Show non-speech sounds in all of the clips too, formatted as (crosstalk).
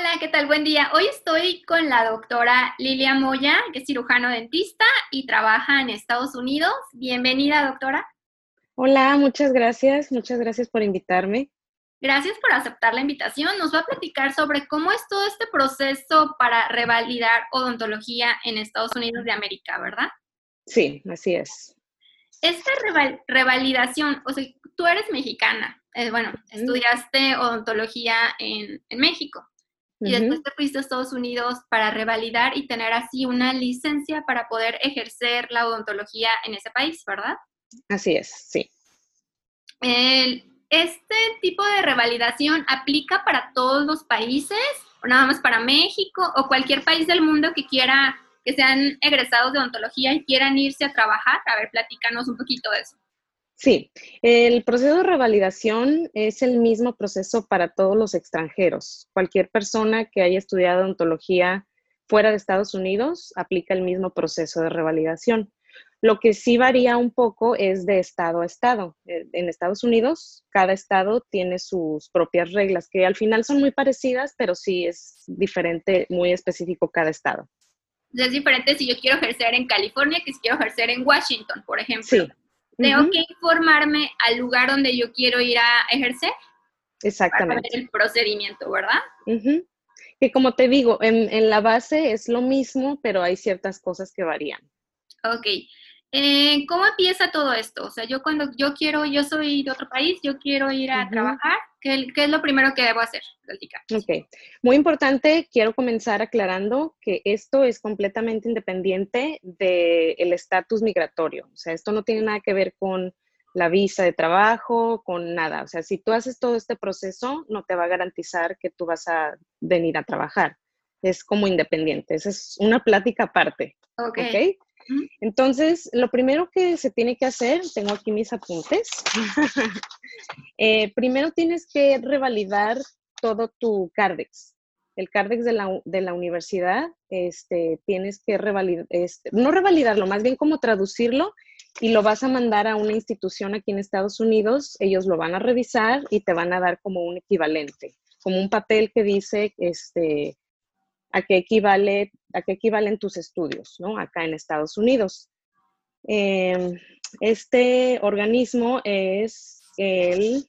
Hola, ¿qué tal? Buen día. Hoy estoy con la doctora Lilia Moya, que es cirujano dentista y trabaja en Estados Unidos. Bienvenida, doctora. Hola, muchas gracias. Muchas gracias por invitarme. Gracias por aceptar la invitación. Nos va a platicar sobre cómo es todo este proceso para revalidar odontología en Estados Unidos de América, ¿verdad? Sí, así es. Esta revalidación, o sea, tú eres mexicana, eh, bueno, estudiaste odontología en, México y después te fuiste a Estados Unidos para revalidar y tener así una licencia para poder ejercer la odontología en ese país, ¿verdad? Así es, sí. ¿Este tipo de revalidación aplica para todos los países o nada más para México o cualquier país del mundo que quiera, que sean egresados de odontología y quieran irse a trabajar? A ver, platícanos un poquito de eso. Sí, el proceso de revalidación es el mismo proceso para todos los extranjeros. Cualquier persona que haya estudiado odontología fuera de Estados Unidos aplica el mismo proceso de revalidación. Lo que sí varía un poco es de estado a estado. Eh, en Estados Unidos, cada estado tiene sus propias reglas, que al final son muy parecidas, pero sí es diferente, muy específico cada estado. Es diferente si yo quiero ejercer en California que si quiero ejercer en Washington, por ejemplo. Sí, tengo que informarme al lugar donde yo quiero ir a ejercer. Exactamente. Para ver el procedimiento, ¿verdad? Que como te digo, en, en, la base es lo mismo, pero hay ciertas cosas que varían. Ok. Eh, ¿Cómo empieza todo esto? O sea, yo cuando yo quiero, yo soy de otro país, yo quiero ir a trabajar, ¿qué, es lo primero que debo hacer? Ok, muy importante, quiero comenzar aclarando que esto es completamente independiente del estatus migratorio. O sea, esto no tiene nada que ver con la visa de trabajo, con nada. O sea, si tú haces todo este proceso, no te va a garantizar que tú vas a venir a trabajar. Es como independiente. Esa es una plática aparte. Ok. ¿okay? Entonces, lo primero que se tiene que hacer, tengo aquí mis apuntes, (laughs) eh, primero tienes que revalidar todo tu CARDEX. El CARDEX de la, universidad, este, tienes que revalidar, este, no revalidarlo, más bien como traducirlo y lo vas a mandar a una institución aquí en Estados Unidos, ellos lo van a revisar y te van a dar como un equivalente, como un papel que dice, este, a qué, equivale, a qué equivalen tus estudios, ¿no? Acá en Estados Unidos. Em, este organismo es el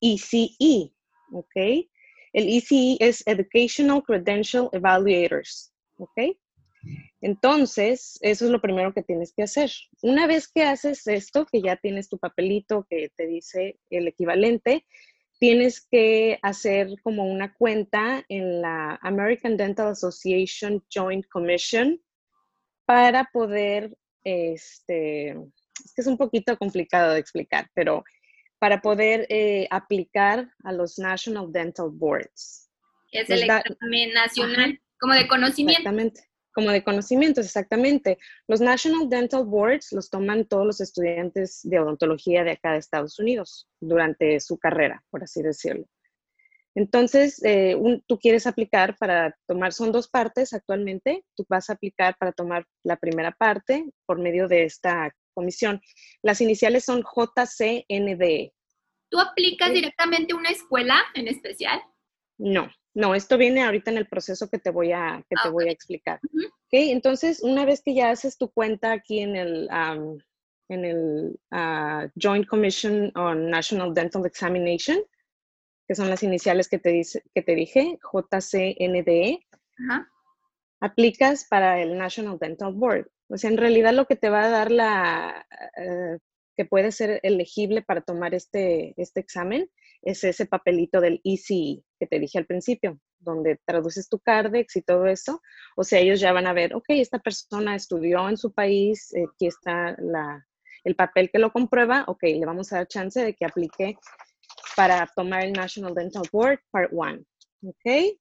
ECE, e, ¿ok? El ECE es Educational Credential Evaluators, ¿ok? Entonces, eso es lo primero que tienes que hacer. Una vez que haces esto, que ya tienes tu papelito que te dice el equivalente, tienes que hacer como una cuenta en la American Dental Association Joint Commission para poder, este, es que es un poquito complicado de explicar, pero para poder eh, aplicar a los National Dental Boards. Es el examen nacional, como de conocimiento. Exactamente como de conocimientos, exactamente. Los National Dental Boards los toman todos los estudiantes de odontología de acá de Estados Unidos durante su carrera, por así decirlo. Entonces, eh, tú quieres aplicar para tomar, son dos partes actualmente, tú vas a aplicar para tomar la primera parte por medio de esta comisión. Las iniciales son JCNDE. ¿Tú aplicas directamente a una escuela en especial? No, no, esto viene ahorita en el proceso que te voy a, que te ah, voy a explicar. Entonces, una vez que ya haces tu cuenta aquí en el, en el ah, Joint Commission on National Dental Examination, que son las iniciales que te, dice, que te dije, JCNDE, aplicas para el National Dental Board. O sea, en realidad lo que te va a dar la, eh, que puede ser elegible para tomar este, este examen es ese papelito del ECE que te dije al principio, donde traduces tu CARDEX y todo eso. O sea, ellos ya van a ver, ok, esta persona estudió en su país, eh, aquí está la, el papel que lo comprueba, ok, le vamos a dar chance de que aplique para tomar el National Dental Board Part 1. Ok.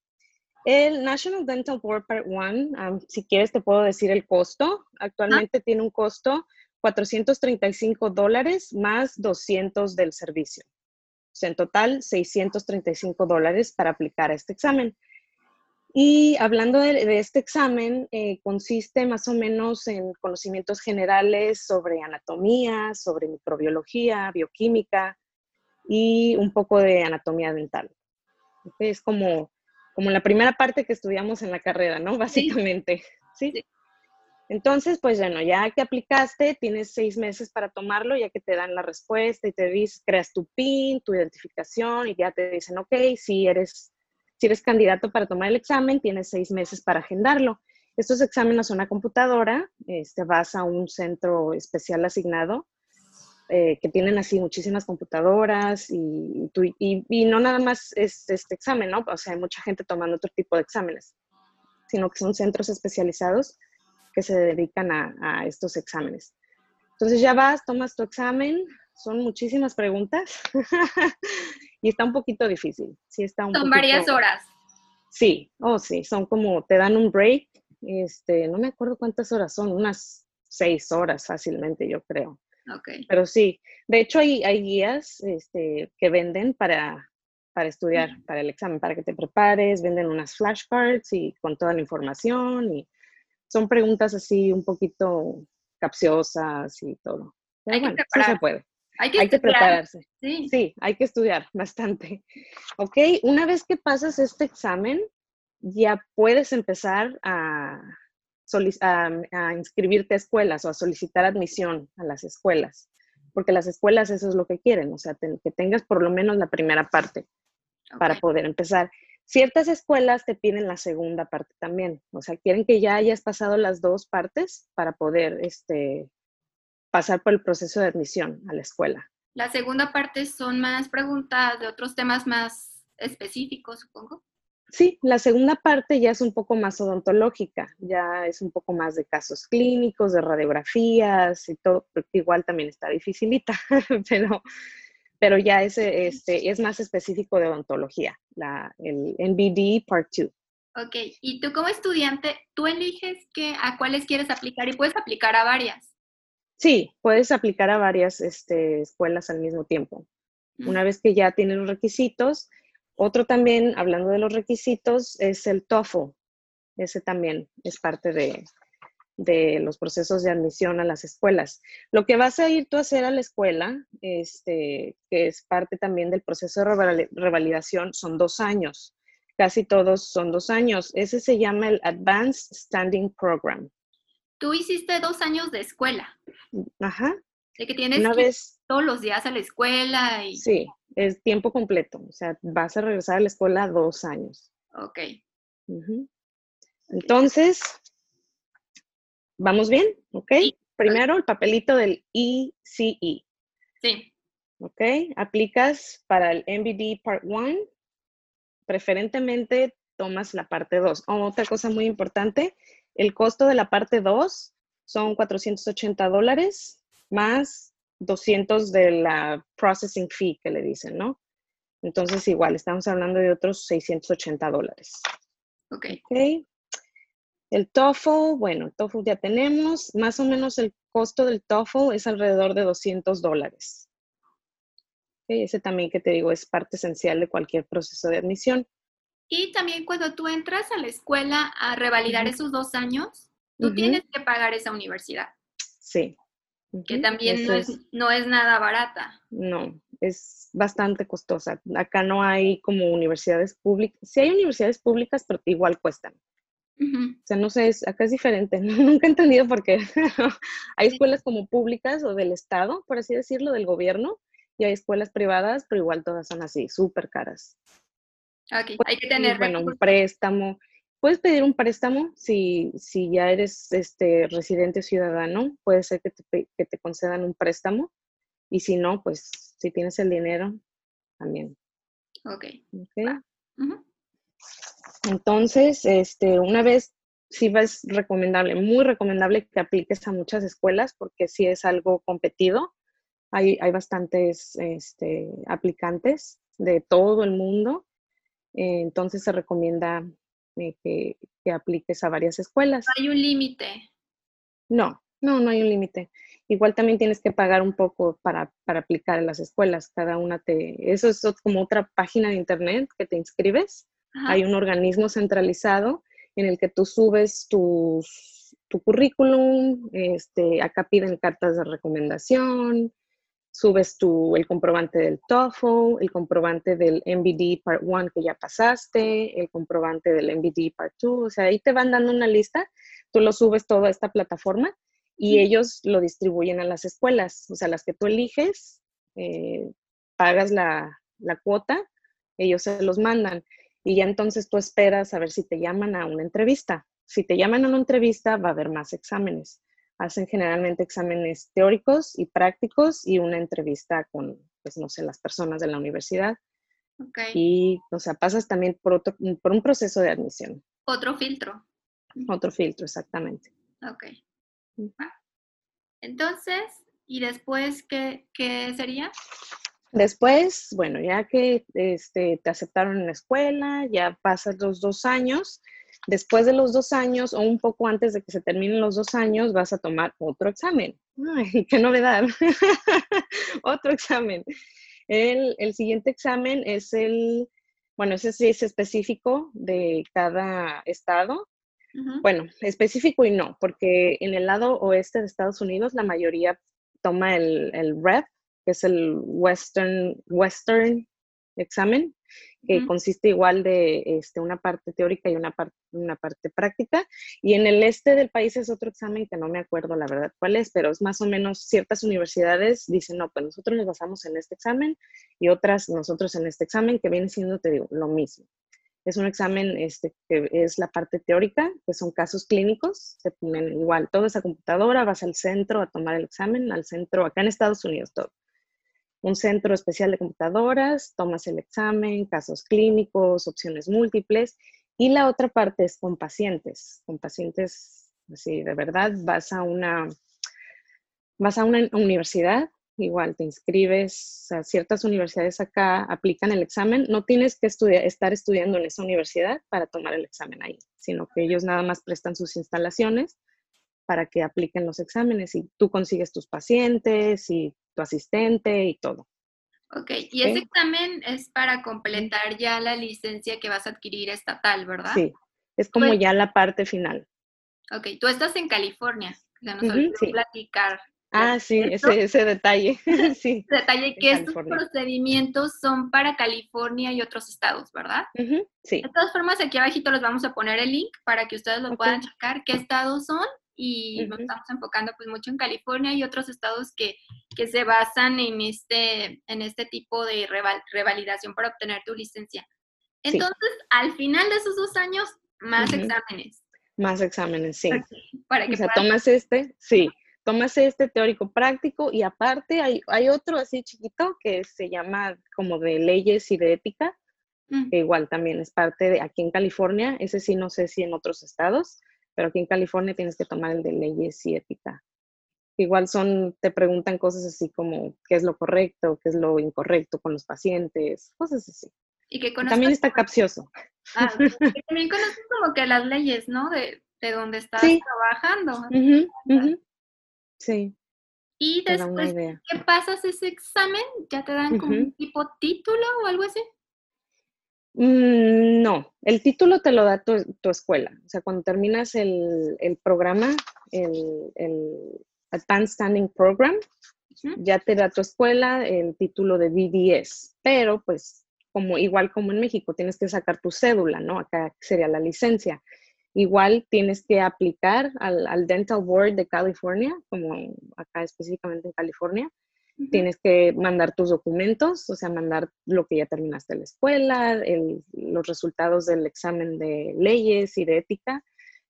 El National Dental Board Part 1, si quieres te puedo decir el costo. Actualmente tiene un costo 435 dólares más 200 del servicio en total 635 dólares para aplicar a este examen. Y hablando de, este examen, eh, consiste más o menos en conocimientos generales sobre anatomía, sobre microbiología, bioquímica y un poco de anatomía dental. Es como como la primera parte que estudiamos en la carrera, ¿no? Básicamente, ¿sí? Entonces, pues bueno, ya que aplicaste, tienes seis meses para tomarlo, ya que te dan la respuesta y te dices, creas tu PIN, tu identificación y ya te dicen, ok, si eres, si eres candidato para tomar el examen, tienes seis meses para agendarlo. Estos exámenes son a computadora, este, vas a un centro especial asignado eh, que tienen así muchísimas computadoras y, y, no nada más es este examen, ¿no? O sea, hay mucha gente tomando otro tipo de exámenes, sino que son centros especializados que se dedican a, estos exámenes. Entonces ya vas, tomas tu examen, son muchísimas preguntas (laughs) y está un poquito difícil. Sí, está un son varias horas. Sí, oh sí, son como, te dan un break, este, no me acuerdo cuántas horas son, unas seis horas fácilmente, yo creo. Okay. Pero sí, de hecho hay, hay guías este, que venden para, para estudiar, para el examen, para que te prepares, venden unas flashcards y con toda la información y son preguntas así un poquito capciosas y todo. Pero hay bueno, que sí se puede. Hay que, hay que prepararse. Sí. sí, hay que estudiar (laughs) bastante. Ok, una vez que pasas este examen, ya puedes empezar a, a, inscribirte a escuelas o a solicitar admisión a las escuelas, porque las escuelas eso es lo que quieren, o sea, que tengas por lo menos la primera parte para poder empezar. Ciertas escuelas te piden la segunda parte también, o sea, quieren que ya hayas pasado las dos partes para poder este, pasar por el proceso de admisión a la escuela. La segunda parte son más preguntas de otros temas más específicos, supongo. Sí, la segunda parte ya es un poco más odontológica, ya es un poco más de casos clínicos, de radiografías y todo, porque igual también está dificilita, (laughs) pero, pero ya es, este, es más específico de odontología, la, el NBD Part 2. Ok, y tú como estudiante, tú eliges que, a cuáles quieres aplicar y puedes aplicar a varias. Sí, puedes aplicar a varias este, escuelas al mismo tiempo. Una vez que ya tienes los requisitos, otro también, hablando de los requisitos, es el TOEFL. Ese también es parte de, los procesos de admisión a las escuelas. Lo que vas a ir tú a hacer a la escuela, este, que es parte también del proceso de revalidación, son dos años. Casi todos son dos años. Ese se llama el Advanced Standing Program. Tú hiciste dos años de escuela. Ajá. De que tienes que vez, todos los días a la escuela y... Sí, es tiempo completo, o sea, vas a regresar a la escuela dos años. Ok. Entonces, ¿vamos bien? ¿Ok? Primero el papelito del ECE. Sí. ¿Ok? Aplicas para el MBD Part 1. Preferentemente tomas la parte 2. otra cosa muy importante, el costo de la parte 2 son 480 dólares más 200 de la processing fee que le dicen, ¿no? Entonces, igual, estamos hablando de otros 680 dólares. Ok. okay. El TOEFL, bueno, el TOEFL ya tenemos. Más o menos el costo del TOEFL es alrededor de 200 dólares. Okay, ese también que te digo es parte esencial de cualquier proceso de admisión. Y también cuando tú entras a la escuela a revalidar esos dos años, tú tienes que pagar esa universidad. Sí, que también no es, no es nada barata. No, es bastante costosa. Acá no hay como universidades públicas. Sí hay universidades públicas, pero igual cuestan. O sea, no sé, acá es diferente. (laughs) Nunca he entendido por qué. hay escuelas como públicas o del Estado, por así decirlo, del gobierno, y hay escuelas privadas, pero igual todas son así, súper caras. Okay. hay que tener. Bueno, un préstamo. Puedes pedir un préstamo si, si ya eres este, residente ciudadano, puede ser que te, que te concedan un préstamo y si no, pues si tienes el dinero, también. Ok. okay. Entonces, este, una vez, sí es recomendable, muy recomendable que apliques a muchas escuelas porque si es algo competido. Hay, hay bastantes este, aplicantes de todo el mundo. entonces se recomienda eh, que, que, apliques a varias escuelas. ¿Hay un límite? No, no, no hay un límite. Igual también tienes que pagar un poco para, para aplicar a las escuelas. Cada una te... Eso es como otra página de internet que te inscribes. Hay un organismo centralizado en el que tú subes tus, tu currículum, este, acá piden cartas de recomendación, subes tu, el comprobante del TOEFL, el comprobante del MBD Part 1 que ya pasaste, el comprobante del MBD Part 2, o sea, ahí te van dando una lista, tú lo subes todo a esta plataforma y ellos lo distribuyen a las escuelas, o sea, las que tú eliges, eh, pagas la, la cuota, ellos se los mandan y ya entonces tú esperas a ver si te llaman a una entrevista. Si te llaman a una entrevista, va a haber más exámenes hacen generalmente exámenes teóricos y prácticos y una entrevista con, pues no sé, las personas de la universidad. Okay. Y, o sea, pasas también por, otro, por un proceso de admisión. Otro filtro. Otro filtro, exactamente. Ok. Entonces, ¿y después qué, qué, sería? Después, bueno, ya que este, te aceptaron en la escuela, ya pasas los dos años, Después de los dos años o un poco antes de que se terminen los dos años, vas a tomar otro examen. ¡Ay, qué novedad! (laughs) otro examen. El, siguiente examen es el, bueno, ese sí es específico de cada estado. Bueno, específico y no, porque en el lado oeste de Estados Unidos la mayoría toma el, el REP, que es el Western, Western examen, que consiste igual de este, una parte teórica y una, parte una parte práctica. Y en el este del país es otro examen que no me acuerdo la verdad cuál es, pero es más o menos ciertas universidades dicen, no, pues nosotros nos basamos en este examen y otras nosotros en este examen, que viene siendo, te digo, lo mismo. Es un examen este, que es la parte teórica, que son casos clínicos, se ponen igual, toda esa computadora, vas al centro a tomar el examen, al centro, acá en Estados Unidos todo un centro especial de computadoras, tomas el examen, casos clínicos, opciones múltiples. Y la otra parte es con pacientes, con pacientes, así de verdad, vas a una, vas a una universidad, igual te inscribes, a ciertas universidades acá aplican el examen, no tienes que estudiar, estar estudiando en esa universidad para tomar el examen ahí, sino que ellos nada más prestan sus instalaciones para que apliquen los exámenes y tú consigues tus pacientes y tu asistente y todo. Ok, y ese examen es para completar ya la licencia que vas a adquirir estatal, ¿verdad? Sí, es como pues ya la parte final. Ok, tú estás en California, o sea, nos platicar. Ah, sí, ese, ese, detalle. (laughs) (laughs) sí. Detalle que estos procedimientos son para California y otros estados, ¿verdad? sí. De todas formas, aquí abajito les vamos a poner el link para que ustedes lo puedan checar, qué estados son y nos estamos enfocando pues mucho en California y otros estados que, que se basan en este, en este tipo de revalidación para obtener tu licencia. Entonces, al final de esos dos años, más exámenes. Más exámenes, sí. Para que o sea, tomas este, sí, tomas este teórico práctico y aparte hay, hay otro así chiquito que se llama como de leyes y de ética, mm. que igual también es parte de aquí en California, ese sí no sé si en otros estados, pero aquí en California tienes que tomar el de leyes y ética. Igual son, te preguntan cosas así como qué es lo correcto, qué es lo incorrecto con los pacientes, cosas así. Y que también está capcioso. Ah, (laughs) también conoces como que las leyes, ¿no? De, de donde estás trabajando. Sí. Y después, ¿qué pasas ese examen? ¿Ya te dan como un tipo título o algo así? Mm, no, el título te lo da tu, escuela. O sea, cuando terminas el, programa, el, Advanced Standing Program, ya te da tu escuela el título de BDS. Pero, pues, como igual como en México, tienes que sacar tu cédula, ¿no? Acá sería la licencia. Igual tienes que aplicar al, al Dental Board de California, como acá específicamente en California, Tienes que mandar tus documentos, o sea, mandar lo que ya terminaste la escuela, los resultados del examen de leyes y de ética,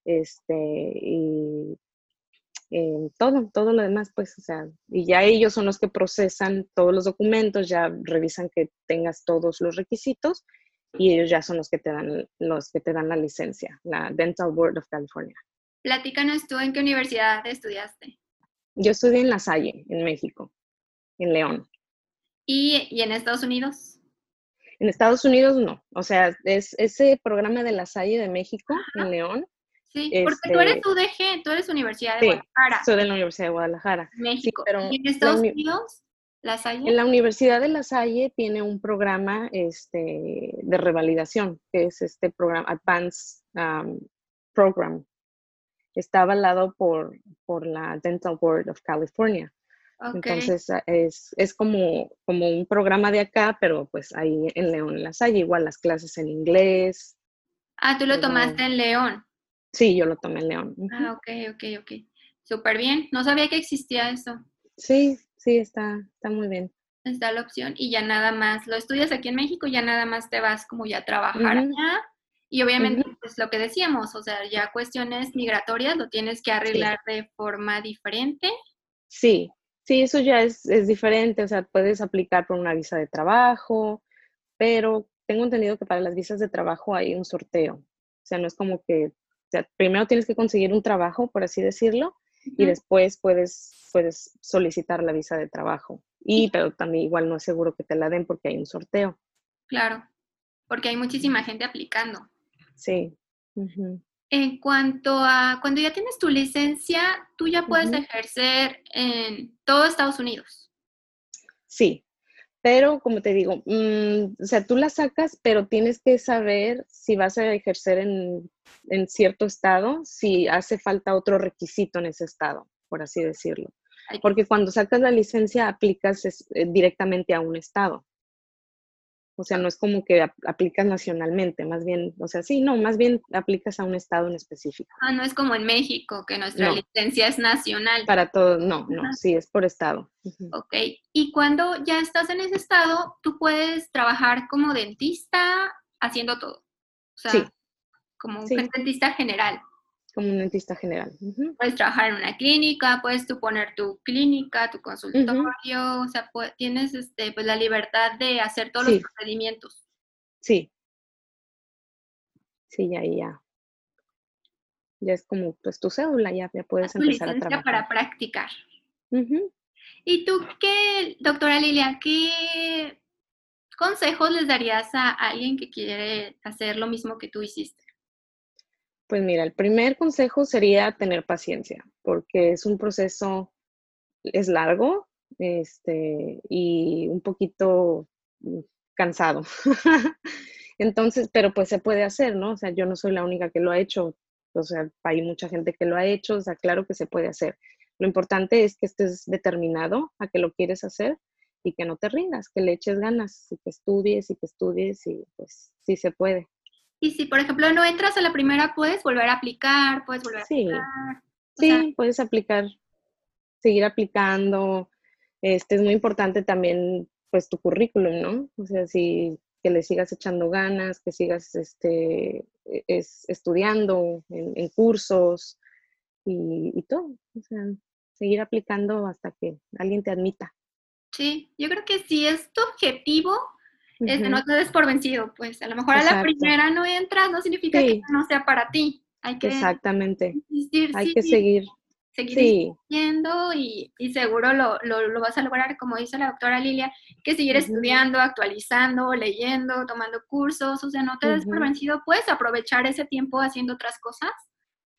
este, y eh, todo, todo lo demás, pues, o sea, y ya ellos son los que procesan todos los documentos, ya revisan que tengas todos los requisitos y ellos ya son los que te dan, los que te dan la licencia, la Dental Board of California. Platícanos tú en qué universidad estudiaste. Yo estudié en La Salle, en México en León. ¿Y, en Estados Unidos? En Estados Unidos no. O sea, es ese programa de la Salle de México en León. Sí, porque tú eres UDG, este tú eres Universidad de Guadalajara. Soy de la Universidad de Guadalajara. México. pero ¿Y en Estados Unidos? ¿La Salle? En la Universidad de La Salle tiene un programa este, de revalidación, que es este programa, Advanced um, Program. Está avalado por, por la Dental Board of California. Entonces ah, es, es, como, como un programa de acá, pero pues ahí en León las hay, igual las clases en inglés. Ah, tú lo tomaste en León. Sí, yo lo tomé en León. Ah, ok, ok, ok. Súper bien. No sabía que existía eso. Sí, sí, está, está muy bien. Está la opción y ya nada más, lo estudias aquí en México, ya nada más te vas como ya a trabajar allá. Y obviamente, pues lo que decíamos, o sea, ya cuestiones migratorias lo tienes que arreglar de forma diferente. Sí, sí, eso ya es, es diferente, o sea, puedes aplicar por una visa de trabajo, pero tengo entendido que para las visas de trabajo hay un sorteo. O sea, no es como que, o sea, primero tienes que conseguir un trabajo, por así decirlo, y después puedes, puedes solicitar la visa de trabajo. Y, pero también igual no es seguro que te la den porque hay un sorteo. Claro, porque hay muchísima gente aplicando. Sí. En cuanto a cuando ya tienes tu licencia, tú ya puedes ejercer en todo Estados Unidos. Sí, pero como te digo, mm, o sea, tú la sacas, pero tienes que saber si vas a ejercer en, cierto estado, si hace falta otro requisito en ese estado, por así decirlo. Porque cuando sacas la licencia aplicas eh, directamente a un estado. O sea, no es como que aplicas nacionalmente, más bien, o sea, sí, no, más bien aplicas a un estado en específico. Ah, no es como en México, que nuestra licencia es nacional. Para todo, no, no, sí, es por estado. Ok, y cuando ya estás en ese estado, tú puedes trabajar como dentista haciendo todo. O sea, sí. como un dentista general como un dentista general. Puedes trabajar en una clínica, puedes tú poner tu clínica, tu consultorio, o sea, tienes este, pues, la libertad de hacer todos los procedimientos. Sí. Sí, ya, ya. Ya es como pues tu cédula, ya, ya puedes empezar a trabajar. para practicar. ¿Y tú qué, doctora Lilia, qué consejos les darías a alguien que quiere hacer lo mismo que tú hiciste? Pues mira, el primer consejo sería tener paciencia, porque es un proceso, es largo este, y un poquito mm, cansado. (laughs) Entonces, pero pues se puede hacer, ¿no? O sea, yo no soy la única que lo ha hecho, o sea, hay mucha gente que lo ha hecho, o sea, claro que se puede hacer. Lo importante es que estés determinado a que lo quieres hacer y que no te rindas, que le eches ganas y que estudies y que estudies y pues sí se puede. Y si, por ejemplo, no entras a la primera, puedes volver a aplicar, puedes volver a aplicar. Sí, puedes aplicar, seguir aplicando. Este es muy importante también, pues, tu currículum, ¿no? O sea, si que le sigas echando ganas, que sigas este, e, es, estudiando en, cursos y, y, todo. O sea, seguir aplicando hasta que alguien te admita. Sí, yo creo que si es tu objetivo, este, no te des por vencido, pues a lo mejor a la primera no entras, no significa que no sea para ti. Hay que Exactamente. Hay que seguir. Seguir yendo y, y, seguro lo, lo, vas a lograr, como dice la doctora Lilia, que seguir estudiando, actualizando, leyendo, tomando cursos, o sea, no te des por vencido, puedes aprovechar ese tiempo haciendo otras cosas.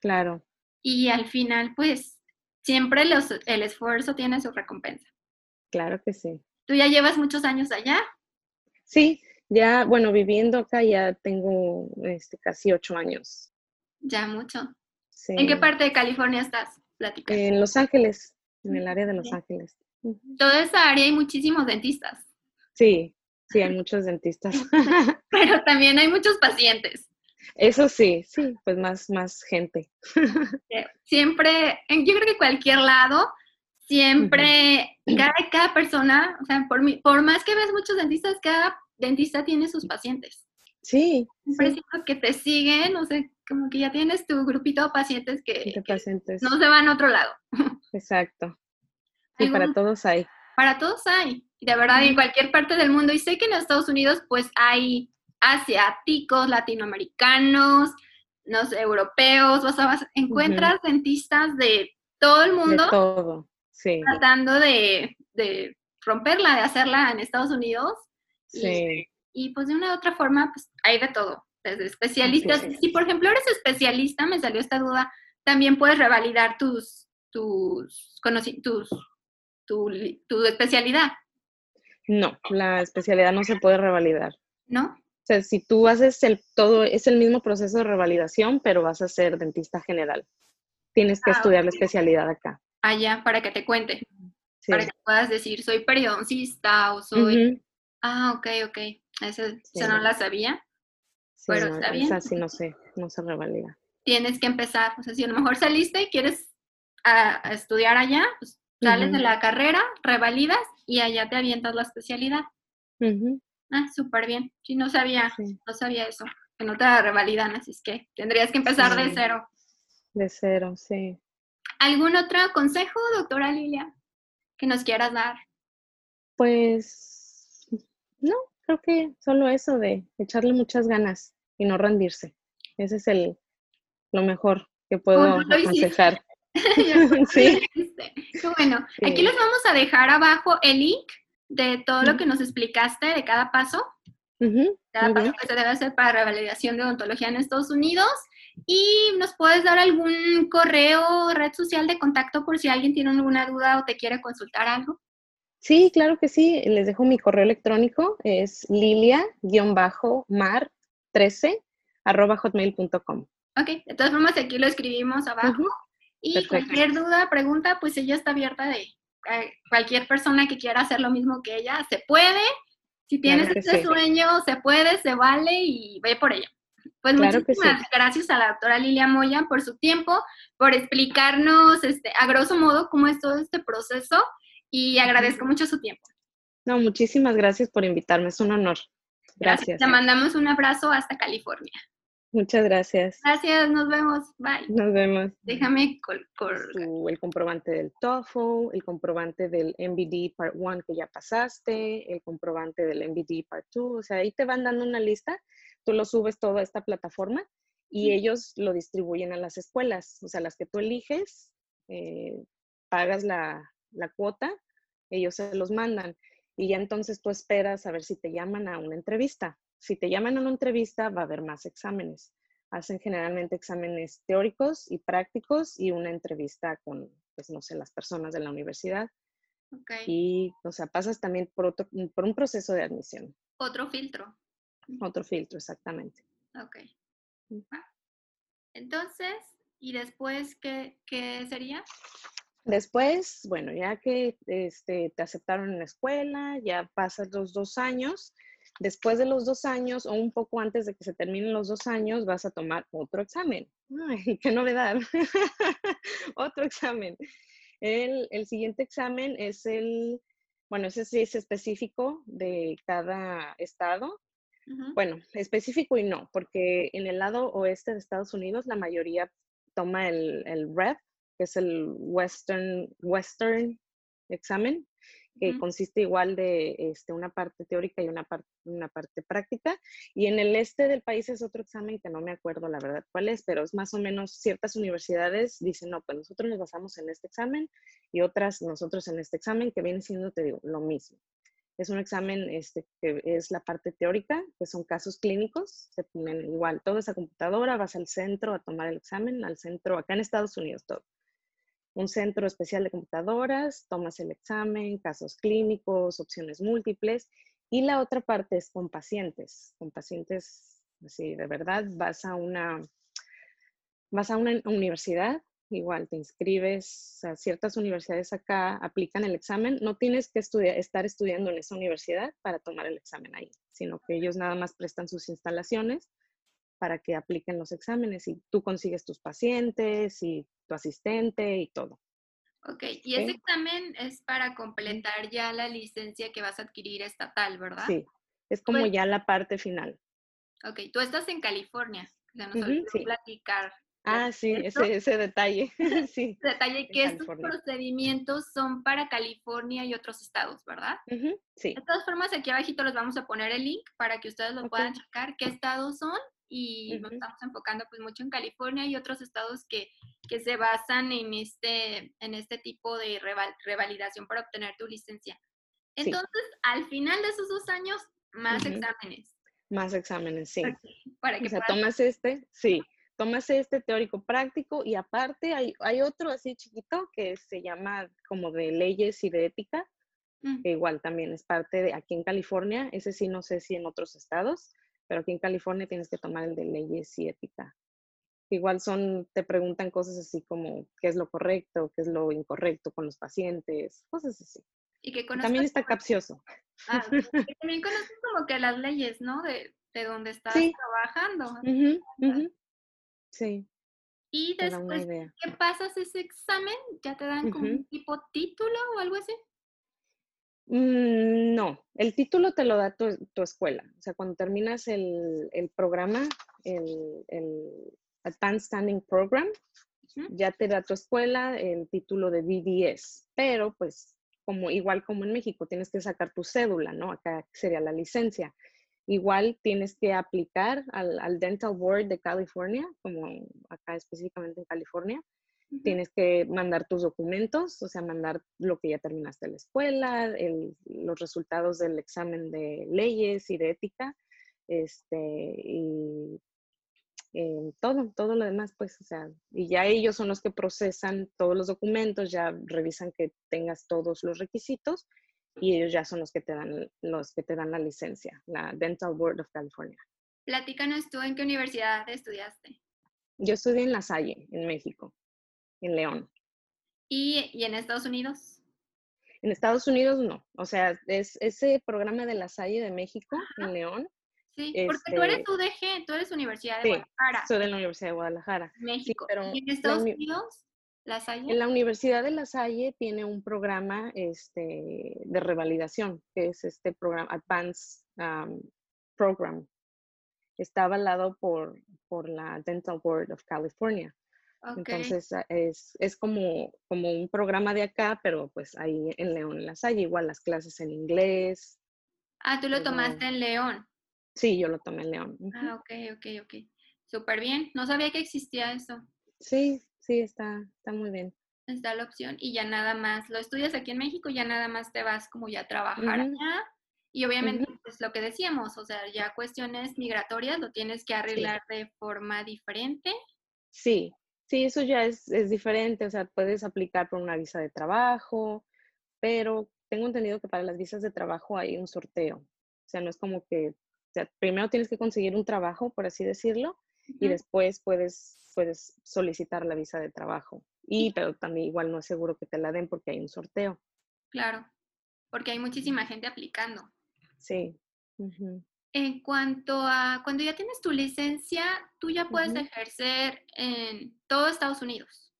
Claro. Y al final, pues, siempre los, el esfuerzo tiene su recompensa. Claro que sí. ¿Tú ya llevas muchos años allá? Sí, ya, bueno, viviendo acá ya tengo este, casi ocho años. Ya mucho. ¿En qué parte de California estás? En Los Ángeles, en el área de Los Ángeles. Toda esa área hay muchísimos dentistas. Sí, sí, hay (laughs) muchos dentistas. (laughs) Pero también hay muchos pacientes. Eso sí, sí, pues más, más gente. (laughs) Siempre, yo creo que cualquier lado siempre, cada, cada, persona, o sea, por, por más que ves muchos dentistas, cada dentista tiene sus pacientes. Sí. Siempre que te siguen, no sé, como que ya tienes tu grupito de pacientes que, pacientes. no se van a otro lado. (laughs) Exacto. Sí, para todos hay. Para todos hay. De verdad, en cualquier parte del mundo. Y sé que en Estados Unidos, pues hay asiáticos, latinoamericanos, no sé, europeos, vas a, encuentras dentistas de todo el mundo. De todo tratando de, romperla, de hacerla en Estados Unidos. Sí. Y, pues de una u otra forma, pues hay de todo, desde especialistas. Si por ejemplo eres especialista, me salió esta duda, también puedes revalidar tus, tus, tus tu, tu especialidad. No, la especialidad no se puede revalidar. ¿No? O sea, si tú haces el todo, es el mismo proceso de revalidación, pero vas a ser dentista general. Tienes que ah, estudiar la especialidad acá allá para que te cuente. para que puedas decir, soy periodoncista o soy... Ah, ok, ok. Esa, no la sabía. pero está bien. Esa sí no sé, no se revalida. Tienes que empezar, o sea, si a lo mejor saliste y quieres a, estudiar allá, pues sales de la carrera, revalidas y allá te avientas la especialidad. Ah, súper bien. Sí, no sabía, no sabía eso, que no te revalidan, así es que tendrías que empezar de cero. De cero, sí. ¿Algún otro consejo, doctora Lilia, que nos quieras dar? Pues no, creo que solo eso de echarle muchas ganas y no rendirse. Ese es el lo mejor que puedo aconsejar. (laughs) sí. Bueno, aquí les vamos a dejar abajo el link de todo lo que nos explicaste de cada paso. Cada paso que se debe hacer para revalidación de odontología en Estados Unidos. Y nos puedes dar algún correo red social de contacto por si alguien tiene alguna duda o te quiere consultar algo. Sí, claro que sí. Les dejo mi correo electrónico. Es lilia-mar13 arroba hotmail.com. Ok, de todas formas aquí lo escribimos abajo. Y cualquier duda, pregunta, pues ella está abierta de eh, cualquier persona que quiera hacer lo mismo que ella. Se puede. Si tienes ese sueño, se puede, se vale y ve por ella. Pues muchísimas gracias a la doctora Lilia Moya por su tiempo, por explicarnos este, a grosso modo cómo es todo este proceso y agradezco mucho su tiempo. No, muchísimas gracias por invitarme, es un honor. Gracias. Te mandamos un abrazo hasta California. Muchas gracias. Gracias, nos vemos. Bye. Nos vemos. Déjame el comprobante del TOEFL, el comprobante del MBD Part 1 que ya pasaste, el comprobante del MBD Part 2, o sea, ahí te van dando una lista tú lo subes todo a esta plataforma y ellos lo distribuyen a las escuelas, o sea, las que tú eliges, eh, pagas la, cuota, ellos se los mandan y ya entonces tú esperas a ver si te llaman a una entrevista. Si te llaman a una entrevista, va a haber más exámenes. Hacen generalmente exámenes teóricos y prácticos y una entrevista con, pues no sé, las personas de la universidad. Y, o sea, pasas también por, por un proceso de admisión. Otro filtro. Otro filtro, exactamente. Ok. Entonces, ¿y después qué, sería? Después, bueno, ya que este, te aceptaron en la escuela, ya pasas los dos años. Después de los dos años o un poco antes de que se terminen los dos años, vas a tomar otro examen. ¡Ay, qué novedad! (laughs) otro examen. El, el, siguiente examen es el, bueno, ese sí es específico de cada estado. Bueno, específico y no, porque en el lado oeste de Estados Unidos la mayoría toma el, el REP, que es el Western, Western Examen, que consiste igual de este, una parte teórica y una, parte una parte práctica. Y en el este del país es otro examen que no me acuerdo la verdad cuál es, pero es más o menos ciertas universidades dicen, no, pues nosotros nos basamos en este examen y otras nosotros en este examen, que viene siendo, te digo, lo mismo. Es un examen este, que es la parte teórica, que son casos clínicos, se ponen igual, todo esa computadora, vas al centro a tomar el examen, al centro, acá en Estados Unidos todo. Un centro especial de computadoras, tomas el examen, casos clínicos, opciones múltiples, y la otra parte es con pacientes, con pacientes, así de verdad, vas a una, vas a una universidad igual te inscribes a ciertas universidades acá, aplican el examen, no tienes que estudiar, estar estudiando en esa universidad para tomar el examen ahí, sino que ellos nada más prestan sus instalaciones para que apliquen los exámenes y tú consigues tus pacientes y tu asistente y todo. Ok, y ese examen es para completar ya la licencia que vas a adquirir estatal, ¿verdad? Sí, es como ya la parte final. Ok, tú estás en California, o sea, nos sí. platicar Ah, sí, ese, ese detalle. (laughs) (laughs) sí. Detalle que estos procedimientos son para California y otros estados, ¿verdad? sí. De todas formas, aquí abajito les vamos a poner el link para que ustedes lo puedan checar qué estados son y nos estamos enfocando pues mucho en California y otros estados que, que se basan en este, en este tipo de revalidación para obtener tu licencia. Entonces, al final de esos dos años, más exámenes. Más exámenes, sí. Para que o sea, tomas este, sí tomas este teórico práctico y aparte hay, hay otro así chiquito que se llama como de leyes y de ética, mm. que igual también es parte de aquí en California, ese sí no sé si en otros estados, pero aquí en California tienes que tomar el de leyes y ética. igual son, te preguntan cosas así como qué es lo correcto, qué es lo incorrecto con los pacientes, cosas así. Y que También está capcioso. Ah, (laughs) también conoces como que las leyes, ¿no? De, de donde estás trabajando. Sí. Y después ¿qué pasas ese examen, ¿ya te dan como un tipo título o algo así? Mm, no, el título te lo da tu, escuela. O sea, cuando terminas el, programa, el, Advanced Standing Program, ya te da tu escuela el título de BDS. Pero, pues, como igual como en México, tienes que sacar tu cédula, ¿no? Acá sería la licencia. Igual tienes que aplicar al, Dental Board de California, como acá específicamente en California. Tienes que mandar tus documentos, o sea, mandar lo que ya terminaste la escuela, los resultados del examen de leyes y de ética, este, y eh, todo, todo lo demás, pues, o sea, y ya ellos son los que procesan todos los documentos, ya revisan que tengas todos los requisitos y ellos ya son los que te dan, los que te dan la licencia, la Dental Board of California. Platícanos tú en qué universidad estudiaste. Yo estudié en La Salle, en México, en León. ¿Y, en Estados Unidos? En Estados Unidos no. O sea, es ese programa de La Salle de México, en León. Sí, porque tú eres este UDG, tú eres Universidad de Guadalajara. Soy de la Universidad de Guadalajara. México. ¿Y en Estados Unidos? En la Universidad de La Salle tiene un programa este, de revalidación, que es este programa, Advanced um, Program. Está avalado por, por la Dental Board of California. Entonces ah, es, es, como, como un programa de acá, pero pues ahí en León, en La Salle, igual las clases en inglés. Ah, tú lo tomaste en León. Sí, yo lo tomé en León. Ah, ok, ok, ok. Súper bien. No sabía que existía eso. Sí, Sí, está, está muy bien. Está la opción y ya nada más, lo estudias aquí en México, ya nada más te vas como ya a trabajar allá. Y obviamente, pues lo que decíamos, o sea, ya cuestiones migratorias lo tienes que arreglar de forma diferente. Sí, sí, eso ya es, es diferente, o sea, puedes aplicar por una visa de trabajo, pero tengo entendido que para las visas de trabajo hay un sorteo. O sea, no es como que, o sea, primero tienes que conseguir un trabajo, por así decirlo, y después puedes, puedes solicitar la visa de trabajo. Y, pero también igual no es seguro que te la den porque hay un sorteo. Claro, porque hay muchísima gente aplicando. Sí. En cuanto a cuando ya tienes tu licencia, tú ya puedes ejercer en todo Estados Unidos.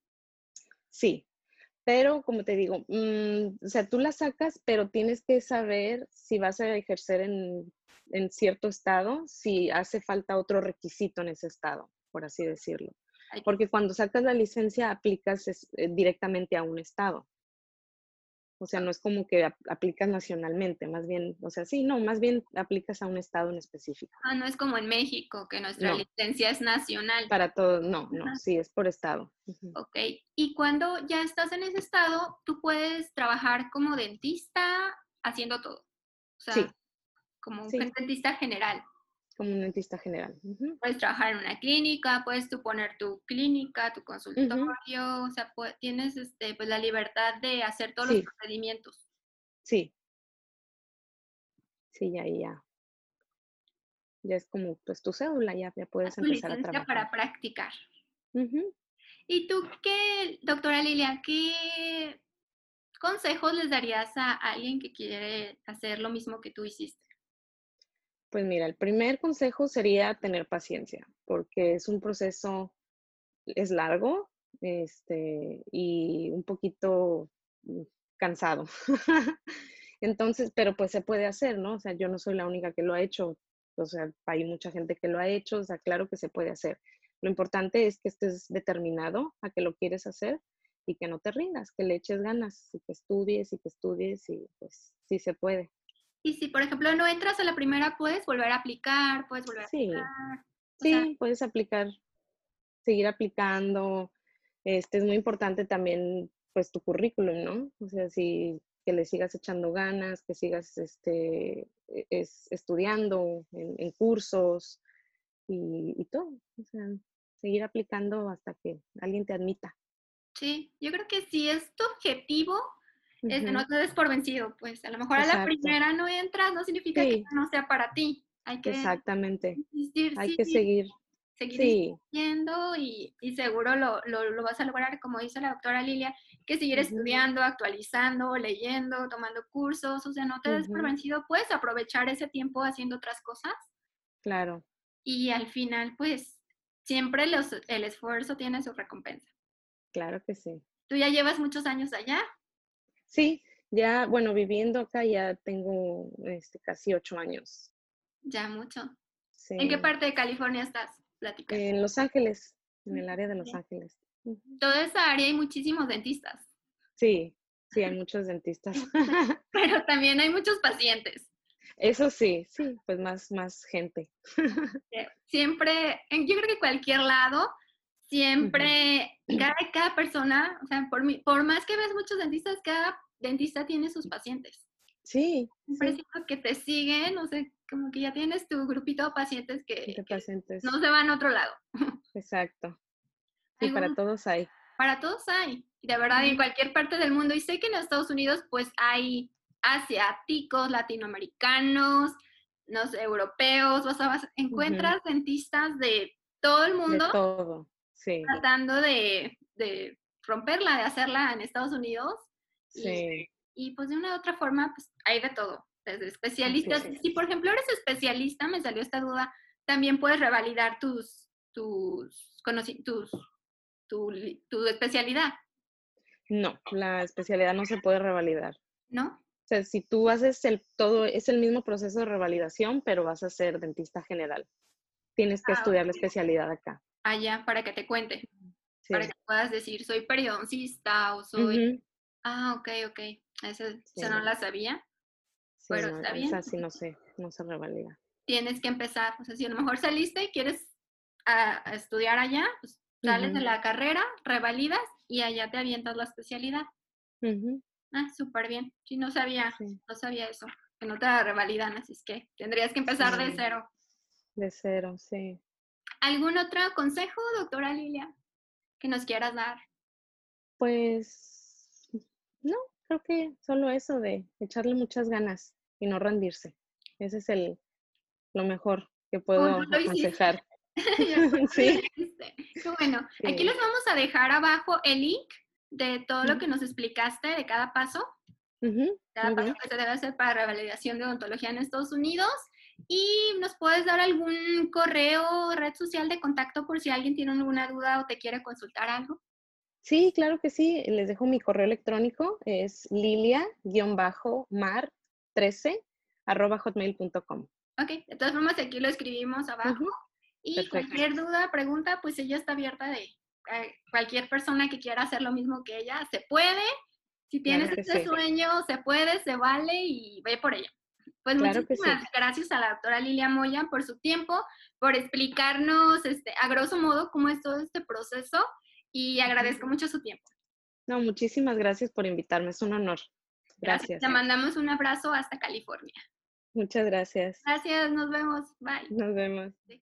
Sí, pero como te digo, mm, o sea, tú la sacas, pero tienes que saber si vas a ejercer en, en, cierto estado, si hace falta otro requisito en ese estado, por así decirlo. Porque cuando sacas la licencia aplicas eh, directamente a un estado. O sea, no es como que aplicas nacionalmente, más bien, o sea, sí, no, más bien aplicas a un estado en específico. Ah, no es como en México, que nuestra licencia es nacional. Para todo, no, no, sí, es por estado. Ok, y cuando ya estás en ese estado, tú puedes trabajar como dentista haciendo todo. O sea, como un dentista general como un dentista general. Puedes trabajar en una clínica, puedes tú poner tu clínica, tu consultorio, o sea, tienes este, pues, la libertad de hacer todos los procedimientos. Sí. Sí, ya, ya. Ya es como pues tu cédula, ya, ya puedes empezar a trabajar. para practicar. ¿Y tú qué, doctora Lilia, qué consejos les darías a alguien que quiere hacer lo mismo que tú hiciste? Pues mira, el primer consejo sería tener paciencia, porque es un proceso, es largo este, y un poquito mm, cansado. (laughs) Entonces, pero pues se puede hacer, ¿no? O sea, yo no soy la única que lo ha hecho, o sea, hay mucha gente que lo ha hecho, o sea, claro que se puede hacer. Lo importante es que estés determinado a que lo quieres hacer y que no te rindas, que le eches ganas y que estudies y que estudies y pues sí se puede. Y si, por ejemplo, no entras a la primera, puedes volver a aplicar, puedes volver a aplicar. Sí, puedes aplicar, seguir aplicando. Este es muy importante también, pues, tu currículum, ¿no? O sea, si que le sigas echando ganas, que sigas este, e, es, estudiando en, cursos y, y, todo. O sea, seguir aplicando hasta que alguien te admita. Sí, yo creo que si es tu objetivo, este, no te des por vencido, pues a lo mejor a la primera no entras, no significa que no sea para ti. Hay que Exactamente. Hay que seguir, seguir yendo y, seguro lo, lo, vas a lograr, como dice la doctora Lilia, que seguir estudiando, actualizando, leyendo, tomando cursos, o sea, no te des por vencido, puedes aprovechar ese tiempo haciendo otras cosas. Claro. Y al final, pues, siempre los, el esfuerzo tiene su recompensa. Claro que sí. ¿Tú ya llevas muchos años allá? Sí, ya, bueno, viviendo acá ya tengo este, casi ocho años. Ya mucho. ¿En qué parte de California estás? En Los Ángeles, en el área de Los Ángeles. Toda esa área hay muchísimos dentistas. Sí, sí, hay (laughs) muchos dentistas. (laughs) Pero también hay muchos pacientes. Eso sí, sí, pues más, más gente. (laughs) Siempre, yo creo que cualquier lado, siempre, cada, cada, persona, o sea, por, por más que ves muchos dentistas, cada dentista tiene sus pacientes. Sí. Siempre sí. que te siguen, no sé, como que ya tienes tu grupito de pacientes que, no se van a otro lado. (laughs) Exacto. Sí, para todos hay. Para todos hay. De verdad, en cualquier parte del mundo. Y sé que en Estados Unidos, pues hay asiáticos, latinoamericanos, no sé, europeos, vas a, encuentras dentistas de todo el mundo. De todo, sí. Tratando de, de romperla, de hacerla en Estados Unidos. Sí. Y, y, pues de una u otra forma, pues hay de todo desde especialistas. Si, por ejemplo, eres especialista, me salió esta duda, también puedes revalidar tus, tus, tus tu, tu especialidad. No, la especialidad no se puede revalidar. ¿No? O sea, si tú haces el todo, es el mismo proceso de revalidación, pero vas a ser dentista general. Tienes que ah, estudiar la especialidad acá. Allá, para que te cuente. Para que puedas decir, soy periodoncista o soy... Ah, ok, ok. Eso, no la sabía. Pero está bien. Esa sí no sé, no se revalida. Tienes que empezar, o sea, si a lo mejor saliste y quieres a, estudiar allá, pues sales de la carrera, revalidas y allá te avientas la especialidad. Ah, súper bien. Sí, no sabía, no sabía eso, que no te la revalidan, así es que tendrías que empezar de cero. De cero, sí. ¿Algún otro consejo, doctora Lilia, que nos quieras dar? Pues, no, creo que solo eso de echarle muchas ganas y no rendirse. Ese es el lo mejor que puedo aconsejar. (laughs) (laughs) sí. Bueno, aquí les vamos a dejar abajo el link de todo lo que nos explicaste de cada paso. Cada paso que se debe hacer para revalidación de odontología en Estados Unidos. Y nos puedes dar algún correo, red social de contacto por si alguien tiene alguna duda o te quiere consultar algo. Sí, claro que sí. Les dejo mi correo electrónico. Es lilia-mar13 arroba hotmail.com. Ok, de todas formas aquí lo escribimos abajo. Y cualquier duda, pregunta, pues ella está abierta de eh, cualquier persona que quiera hacer lo mismo que ella. Se puede. Si tienes este sueño, se puede, se vale y ve por ella. Pues muchísimas gracias a la doctora Lilia Moya por su tiempo, por explicarnos este, a grosso modo cómo es todo este proceso y agradezco mucho su tiempo. No, muchísimas gracias por invitarme, es un honor. Gracias. Te mandamos un abrazo hasta California. Muchas gracias. Gracias, nos vemos. Bye. Nos vemos.